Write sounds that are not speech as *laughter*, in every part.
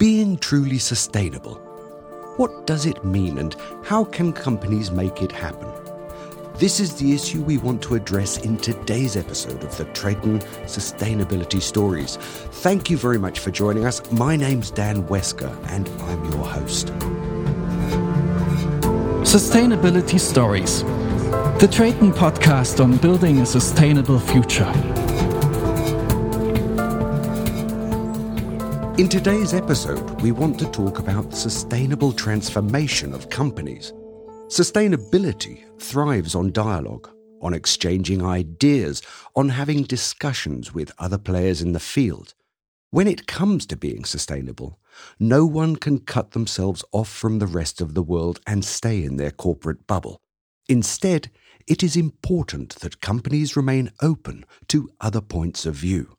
Being truly sustainable. What does it mean and how can companies make it happen? This is the issue we want to address in today's episode of the Traton Sustainability Stories. Thank you very much for joining us. My name's Dan Wesker and I'm your host. Sustainability Stories, the Traton podcast on building a sustainable future. In today's episode, we want to talk about the sustainable transformation of companies. Sustainability thrives on dialogue, on exchanging ideas, on having discussions with other players in the field. When it comes to being sustainable, no one can cut themselves off from the rest of the world and stay in their corporate bubble. Instead, it is important that companies remain open to other points of view.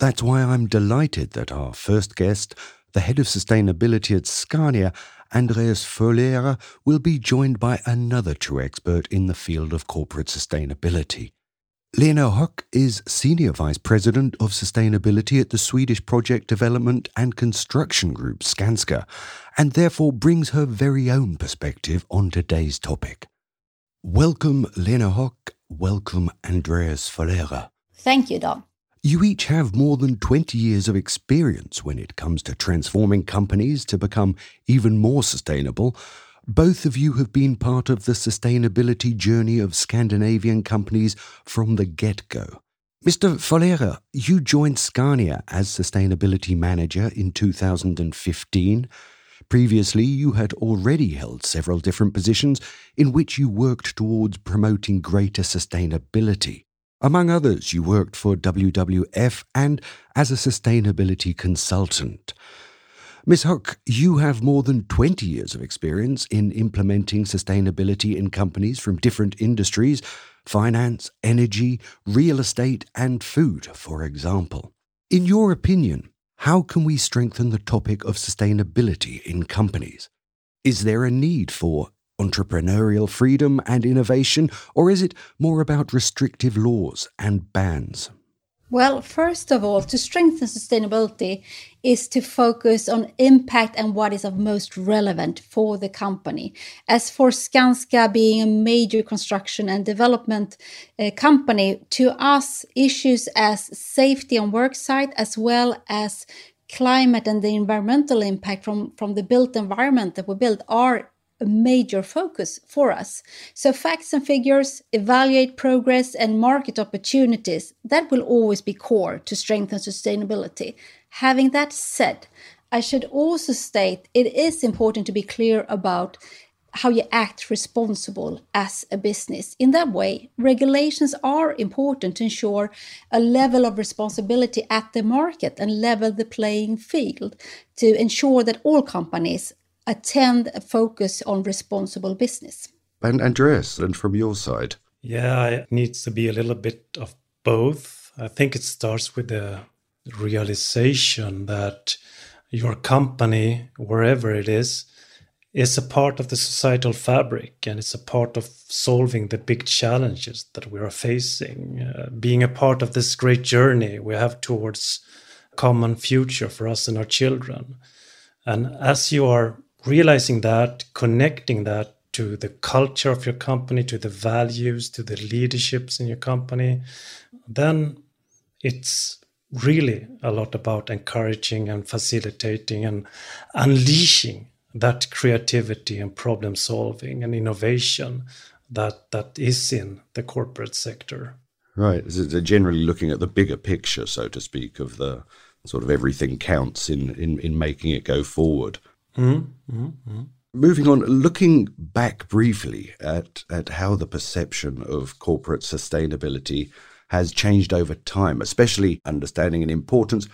That's why I'm delighted that our first guest, the head of sustainability at Scania, Andreas Follér, will be joined by another true expert in the field of corporate sustainability. Lena Hök is Senior Vice President of Sustainability at the Swedish Project Development and Construction Group, Skanska, and therefore brings her very own perspective on today's topic. Welcome, Lena Hök. Welcome, Andreas Follér. Thank you, Don. You each have more than 20 years of experience when it comes to transforming companies to become even more sustainable. Both of you have been part of the sustainability journey of Scandinavian companies from the get go. Mr. Follér, you joined Scania as sustainability manager in 2015. Previously, you had already held several different positions in which you worked towards promoting greater sustainability. Among others, you worked for WWF and as a sustainability consultant. Ms. Hök, you have more than 20 years of experience in implementing sustainability in companies from different industries finance, energy, real estate, and food, for example. In your opinion, how can we strengthen the topic of sustainability in companies? Is there a need for entrepreneurial freedom and innovation, or is it more about restrictive laws and bans? Well, first of all, to strengthen sustainability is to focus on impact and what is of most relevant for the company. As for Skanska being a major construction and development uh, company, to us, issues as safety on work site as well as climate and the environmental impact from, from the built environment that we build are a major focus for us. So, facts and figures, evaluate progress and market opportunities, that will always be core to strengthen sustainability. Having that said, I should also state it is important to be clear about how you act responsible as a business. In that way, regulations are important to ensure a level of responsibility at the market and level the playing field to ensure that all companies attend a focus on responsible business. And Andreas, and from your side? Yeah, it needs to be a little bit of both. I think it starts with the realization that your company, wherever it is, is a part of the societal fabric and it's a part of solving the big challenges that we are facing, uh, being a part of this great journey we have towards a common future for us and our children. And as you are realizing that, connecting that to the culture of your company, to the values, to the leaderships in your company, then it's really a lot about encouraging and facilitating and unleashing that creativity and problem solving and innovation that that is in the corporate sector. Right. So generally looking at the bigger picture, so to speak, of the sort of everything counts in in, in making it go forward. Mm-hmm. Mm-hmm. Moving on, looking back briefly at, at how the perception of corporate sustainability has changed over time, especially understanding and importance,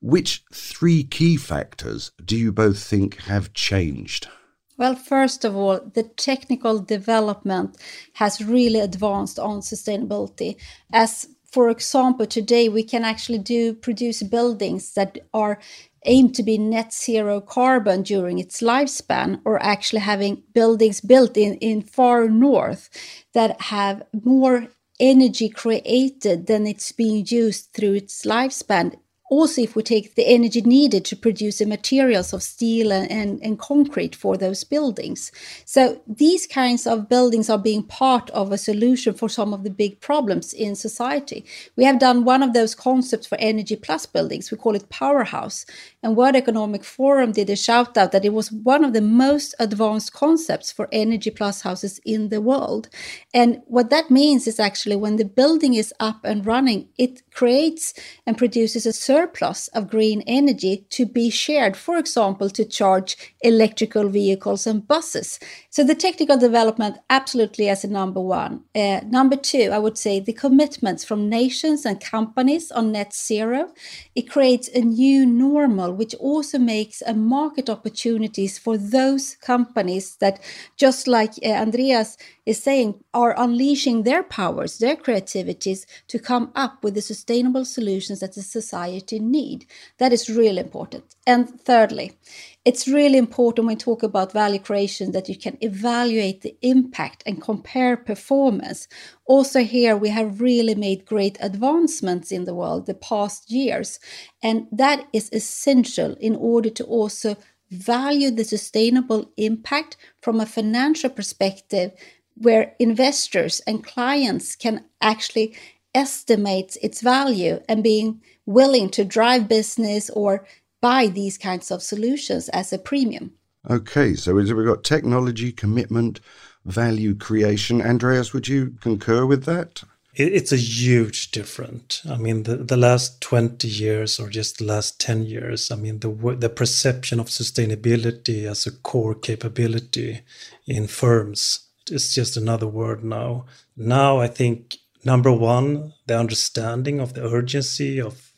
which three key factors do you both think have changed? Well, first of all, the technical development has really advanced on sustainability. As for example, today we can actually do produce buildings that are aimed to be net zero carbon during its lifespan or actually having buildings built in, in far north that have more energy created than it's being used through its lifespan also if we take the energy needed to produce the materials of steel and, and, and, concrete for those buildings. So these kinds of buildings are being part of a solution for some of the big problems in society. We have done one of those concepts for Energy Plus buildings. We call it Powerhouse. And World Economic Forum did a shout out that it was one of the most advanced concepts for Energy Plus houses in the world. And what that means is actually when the building is up and running, it creates and produces a surplus of green energy to be shared, for example, to charge electrical vehicles and buses. So the technical development, absolutely as a number one. Uh, number two, I would say the commitments from nations and companies on net zero. It creates a new normal, which also makes a market opportunities for those companies that, just like uh, Andreas is saying, are unleashing their powers, their creativities to come up with the sustainable solutions that the society need. That is really important. And thirdly, it's really important when we talk about value creation that you can evaluate the impact and compare performance. Also, here we have really made great advancements in the world the past years, and that is essential in order to also value the sustainable impact from a financial perspective where investors and clients can actually estimate its value and being willing to drive business or buy these kinds of solutions as a premium. Okay, so we've got technology, commitment, value creation. Andreas, would you concur with that? It's a huge difference. I mean, the, the last 20 years or just the last 10 years, I mean, the, the perception of sustainability as a core capability in firms is just another word now. Now, I think, number one, the understanding of the urgency of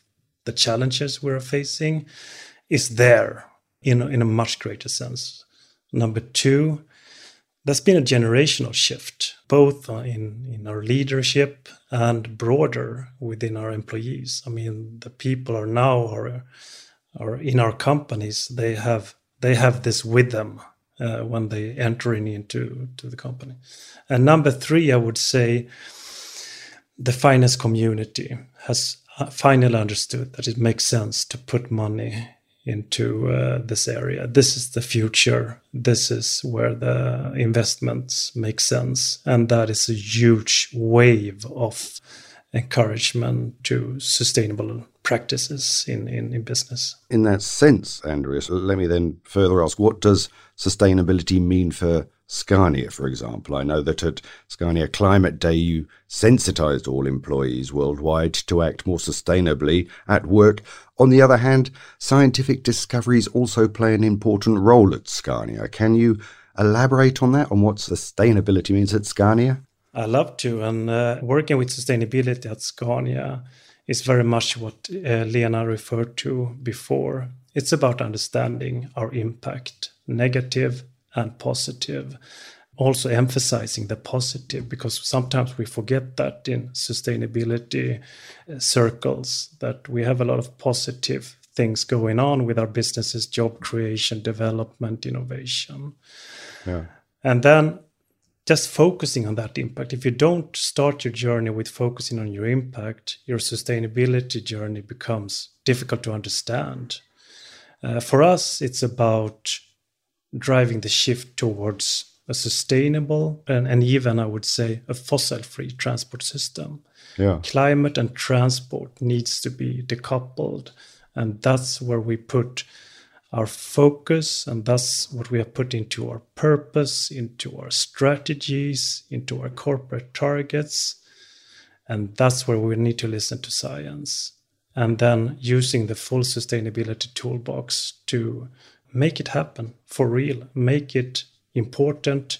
the challenges we're facing is there in, in a much greater sense. Number two, there's been a generational shift, both in, in our leadership and broader within our employees. I mean, the people are now are, are in our companies, they have they have this with them uh, when they entering into to the company. And number three, I would say the finance community has finally understood that it makes sense to put money into uh, this area. This is the future. This is where the investments make sense. And that is a huge wave of encouragement to sustainable practices in, in, in business. In that sense, Andreas, let me then further ask what does sustainability mean for Scania, for example. I know that at Scania Climate Day, you sensitized all employees worldwide to act more sustainably at work. On the other hand, scientific discoveries also play an important role at Scania. Can you elaborate on that, on what sustainability means at Scania? I love to. And uh, working with sustainability at Scania is very much what uh, Lena referred to before. It's about understanding our impact, negative and positive. Also emphasizing the positive because sometimes we forget that in sustainability uh, circles that we have a lot of positive things going on with our businesses, job creation, development, innovation. Yeah. And then just focusing on that impact. If you don't start your journey with focusing on your impact, your sustainability journey becomes difficult to understand. Uh, for us, it's about driving the shift towards a sustainable and, and even, I would say, a fossil free transport system. Yeah. Climate and transport needs to be decoupled. And that's where we put our focus, and that's what we have put into our purpose, into our strategies, into our corporate targets. And that's where we need to listen to science. And then using the full sustainability toolbox to make it happen for real, make it important,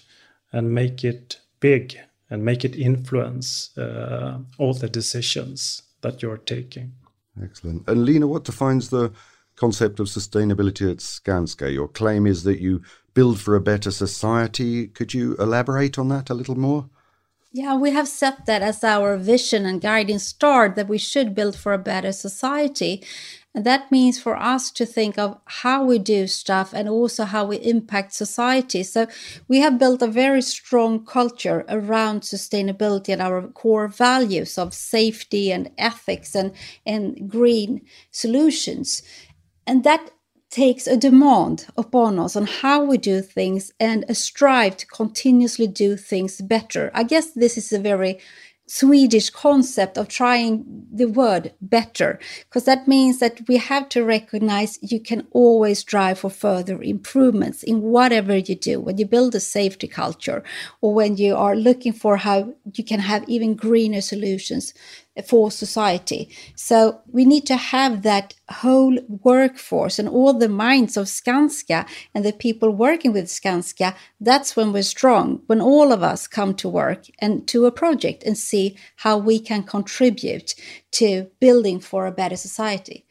and make it big, and make it influence uh, all the decisions that you're taking. Excellent. And Lena, what defines the concept of sustainability at Skanska? Your claim is that you build for a better society. Could you elaborate on that a little more? Yeah, we have set that as our vision and guiding star that we should build for a better society. And that means for us to think of how we do stuff and also how we impact society. So we have built a very strong culture around sustainability and our core values of safety and ethics and, and green solutions. And that takes a demand upon us on how we do things and a strive to continuously do things better. I guess this is a very Swedish concept of trying the word better, because that means that we have to recognize you can always drive for further improvements in whatever you do. When you build a safety culture, or when you are looking for how you can have even greener solutions for society. So we need to have that whole workforce and all the minds of Skanska and the people working with Skanska. That's when we're strong, when all of us come to work and to a project and see how we can contribute to building for a better society.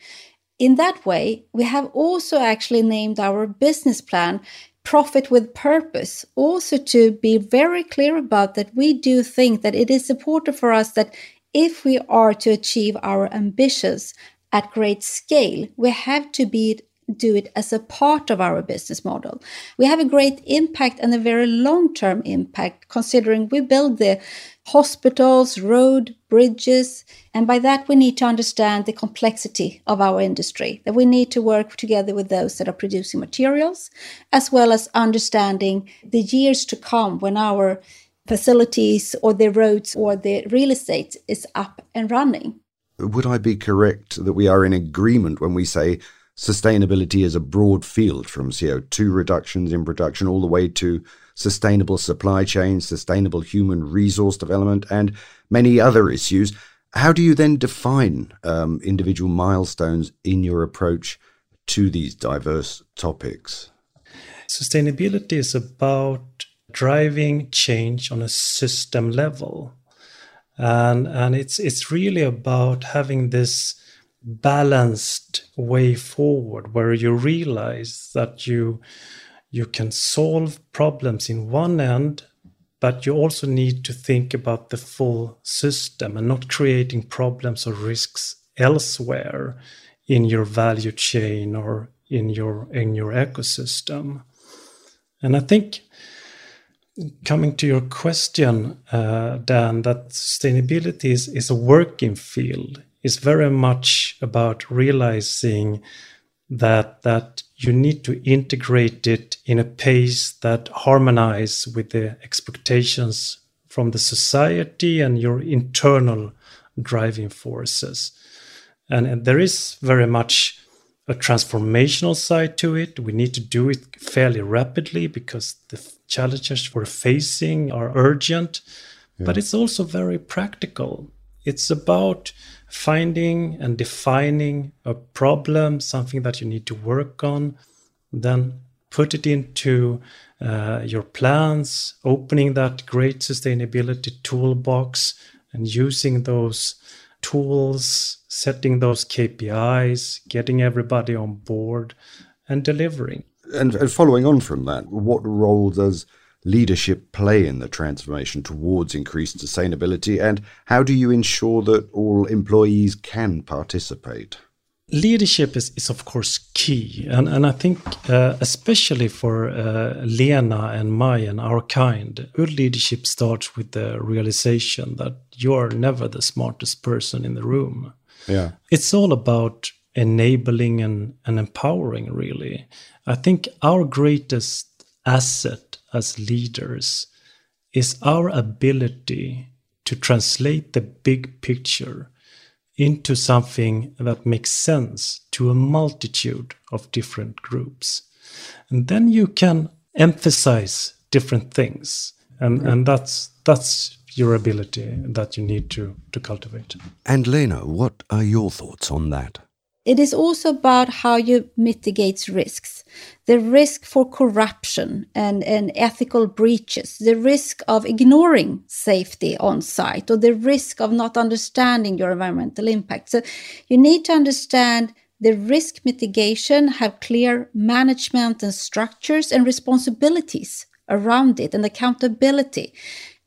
In that way, we have also actually named our business plan profit with purpose also to be very clear about that we do think that it is important for us that if we are to achieve our ambitions at great scale, we have to be do it as a part of our business model. We have a great impact and a very long-term impact considering we build the hospitals, road, bridges, and by that we need to understand the complexity of our industry. That we need to work together with those that are producing materials as well as understanding the years to come when our facilities or the roads or the real estate is up and running. Would I be correct that we are in agreement when we say sustainability is a broad field from CO2 reductions in production all the way to sustainable supply chains, sustainable human resource development, and many other issues? How do you then define um, individual milestones in your approach to these diverse topics? Sustainability is about driving change on a system level. And, and it's, it's really about having this balanced way forward where you realize that you, you can solve problems in one end, but you also need to think about the full system and not creating problems or risks elsewhere in your value chain or in your in your ecosystem and i think coming to your question, uh, Dan, that sustainability is, is a working field. It's very much about realizing that that you need to integrate it in a pace that harmonize with the expectations from the society and your internal driving forces. And, and there is very much a transformational side to it. We need to do it fairly rapidly because the challenges we're facing are urgent, yeah. but it's also very practical. It's about finding and defining a problem, something that you need to work on, then put it into uh, your plans, opening that great sustainability toolbox and using those tools, setting those KPIs, getting everybody on board, and delivering. And, and following on from that, what role does leadership play in the transformation towards increased sustainability, and how do you ensure that all employees can participate? Leadership is, is of course key, and, and I think uh, especially for uh, Lena and Mai and our kind, good leadership starts with the realization that you are never the smartest person in the room. Yeah, it's all about enabling and, and empowering, really. I think our greatest asset as leaders is our ability to translate the big picture into something that makes sense to a multitude of different groups. And then you can emphasize different things. And, and that's that's your ability that you need to, to cultivate. And Lena, what are your thoughts on that? It is also about how you mitigate risks. The risk for corruption and, and ethical breaches, the risk of ignoring safety on site, or the risk of not understanding your environmental impact. So you need to understand the risk mitigation, have clear management and structures and responsibilities around it and accountability.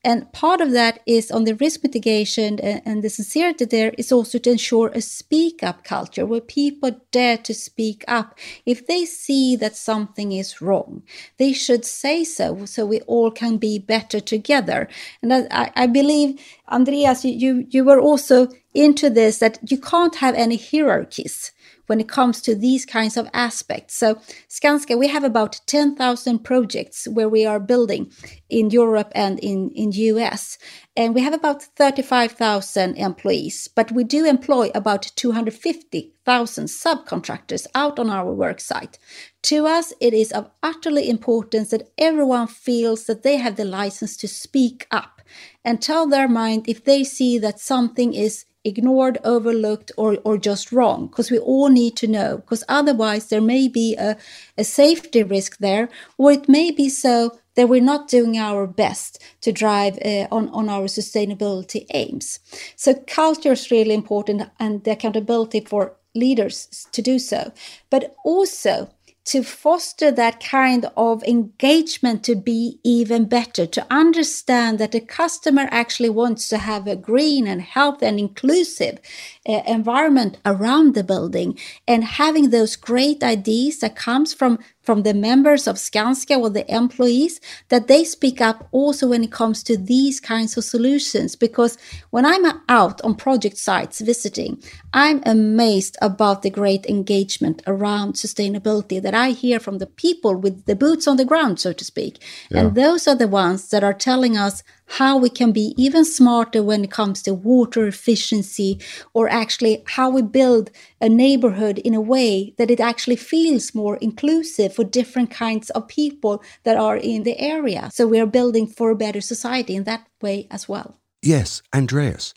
And part of that is on the risk mitigation and, the sincerity there is also to ensure a speak up culture where people dare to speak up. If they see that something is wrong, they should say so so we all can be better together. And I, I believe, Andreas, you, you were also into this that you can't have any hierarchies when it comes to these kinds of aspects. So, Skanska, we have about 10,000 projects where we are building in Europe and in, in US. And we have about 35,000 employees, but we do employ about 250,000 subcontractors out on our work site. To us, it is of utterly importance that everyone feels that they have the license to speak up and tell their mind if they see that something is ignored, overlooked, or, or just wrong, because we all need to know, because otherwise there may be a, a safety risk there, or it may be so that we're not doing our best to drive uh, on, on our sustainability aims. So culture is really important and the accountability for leaders to do so, but also to foster that kind of engagement to be even better, to understand that the customer actually wants to have a green and healthy and inclusive uh, environment around the building and having those great ideas that comes from from the members of Skanska or the employees that they speak up also when it comes to these kinds of solutions. Because when I'm out on project sites visiting, I'm amazed about the great engagement around sustainability that I hear from the people with the boots on the ground, so to speak. Yeah. And those are the ones that are telling us how we can be even smarter when it comes to water efficiency or actually how we build a neighborhood in a way that it actually feels more inclusive for different kinds of people that are in the area. So we are building for a better society in that way as well. Yes, Andreas,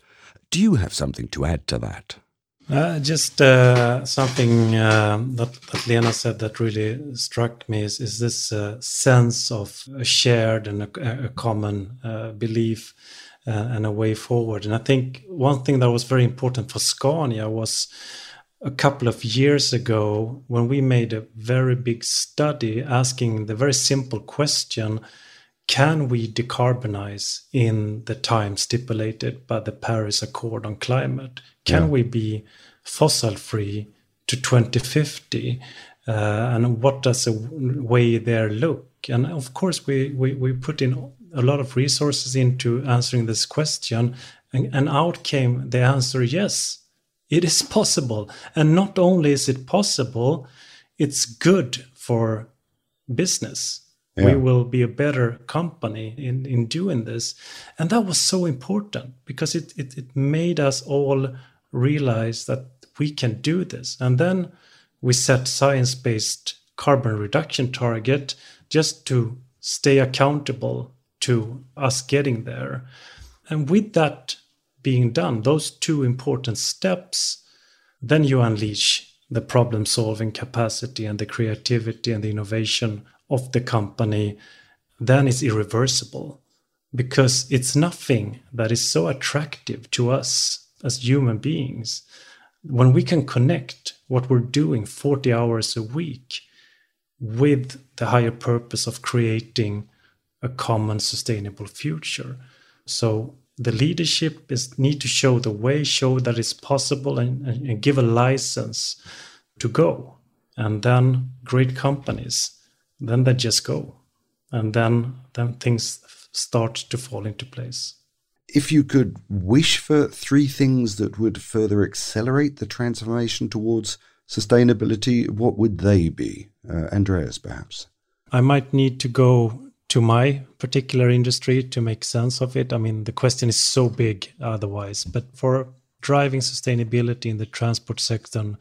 do you have something to add to that? Uh, just uh, something uh, that, that Lena said that really struck me is, is this uh, sense of a shared and a, a common uh, belief uh, and a way forward. And I think one thing that was very important for Scania was a couple of years ago when we made a very big study asking the very simple question can we decarbonize in the time stipulated by the Paris Accord on climate? Can yeah. we be fossil free to 2050? Uh, and what does a way there look? And of course, we, we, we put in a lot of resources into answering this question, and, and out came the answer yes, it is possible. And not only is it possible, it's good for business. Yeah. We will be a better company in, in doing this. And that was so important because it, it, it made us all realize that we can do this. And then we set science based carbon reduction target just to stay accountable to us getting there. And with that being done, those two important steps, then you unleash the problem solving capacity and the creativity and the innovation of the company. Then it's irreversible because it's nothing that is so attractive to us as human beings. When we can connect what we're doing 40 hours a week with the higher purpose of creating a common sustainable future. So the leadership is need to show the way, show that it's possible, and, and give a license to go. And then great companies, then they just go, and then then things start to fall into place. If you could wish for three things that would further accelerate the transformation towards sustainability, what would they be? Uh, Andreas, perhaps. I might need to go to my particular industry to make sense of it. I mean, the question is so big otherwise, but for driving sustainability in the transport sector,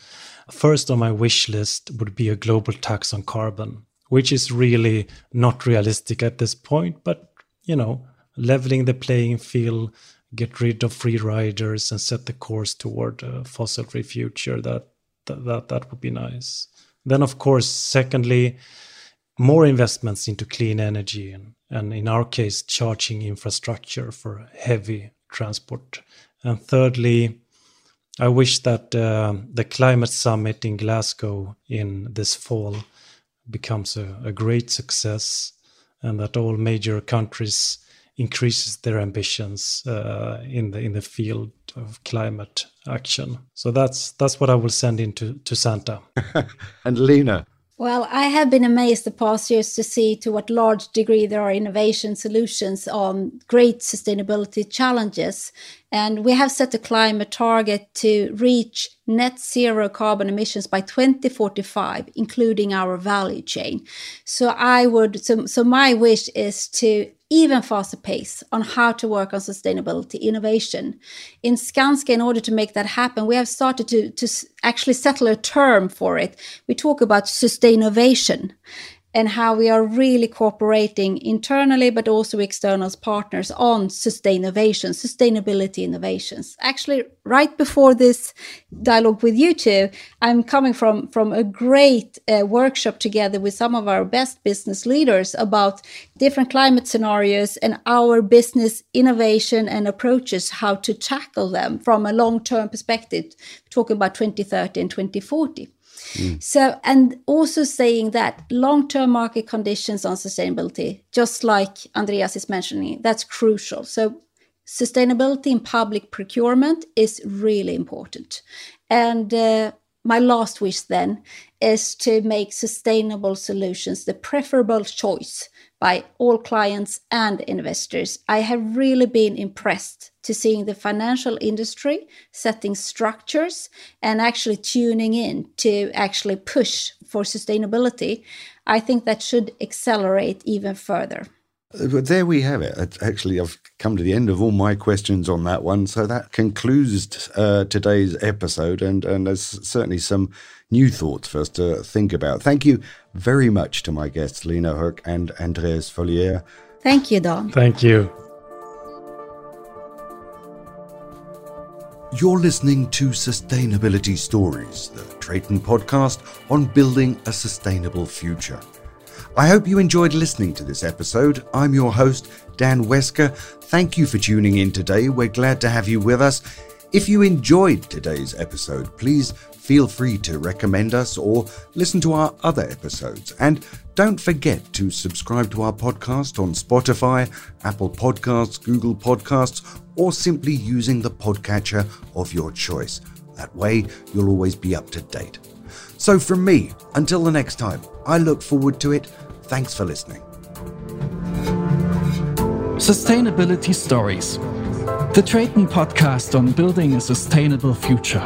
first on my wish list would be a global tax on carbon, which is really not realistic at this point, but you know, leveling the playing field, get rid of free riders and set the course toward a fossil free future that that that, that would be nice. Then of course, secondly, more investments into clean energy and, and in our case, charging infrastructure for heavy transport. And thirdly, I wish that uh, the climate summit in Glasgow in this fall becomes a, a, great success and that all major countries increases their ambitions uh, in the in the field of climate action. So that's that's what I will send into to Santa. *laughs* and Lena, well, I have been amazed the past years to see to what large degree there are innovation solutions on great sustainability challenges. And we have set a climate target to reach net zero carbon emissions by 2045, including our value chain. So I would so, so my wish is to even faster pace on how to work on sustainability innovation. In Skanska, in order to make that happen, we have started to, to actually settle a term for it. We talk about sustainovation and how we are really cooperating internally but also external partners on sustainnovation sustainability innovations. Actually right before this dialogue with you two i'm coming from from a great uh, workshop together with some of our best business leaders about different climate scenarios and our business innovation and approaches how to tackle them from a long term perspective. Talking about 2030 and 2040 Mm. So, and also saying that long term market conditions on sustainability, just like Andreas is mentioning, that's crucial. So, sustainability in public procurement is really important. And uh, my last wish then is to make sustainable solutions the preferable choice by all clients and investors. I have really been impressed to seeing the financial industry setting structures and actually tuning in to actually push for sustainability. I think that should accelerate even further. But there we have it. Actually, I've come to the end of all my questions on that one. So that concludes uh, today's episode, and, and there's certainly some new thoughts for us to think about. Thank you very much to my guests, Lena Hök and Andreas Follér. Thank you, Don. Thank you. You're listening to Sustainability Stories, the Traton podcast on building a sustainable future. I hope you enjoyed listening to this episode. I'm your host, Dan Wesker. Thank you for tuning in today. We're glad to have you with us. If you enjoyed today's episode, please feel free to recommend us or listen to our other episodes. And don't forget to subscribe to our podcast on Spotify, Apple Podcasts, Google Podcasts, or simply using the podcatcher of your choice. That way, you'll always be up to date. So, from me, until the next time, I look forward to it. Thanks for listening. Sustainability Stories, the Traton podcast on building a sustainable future.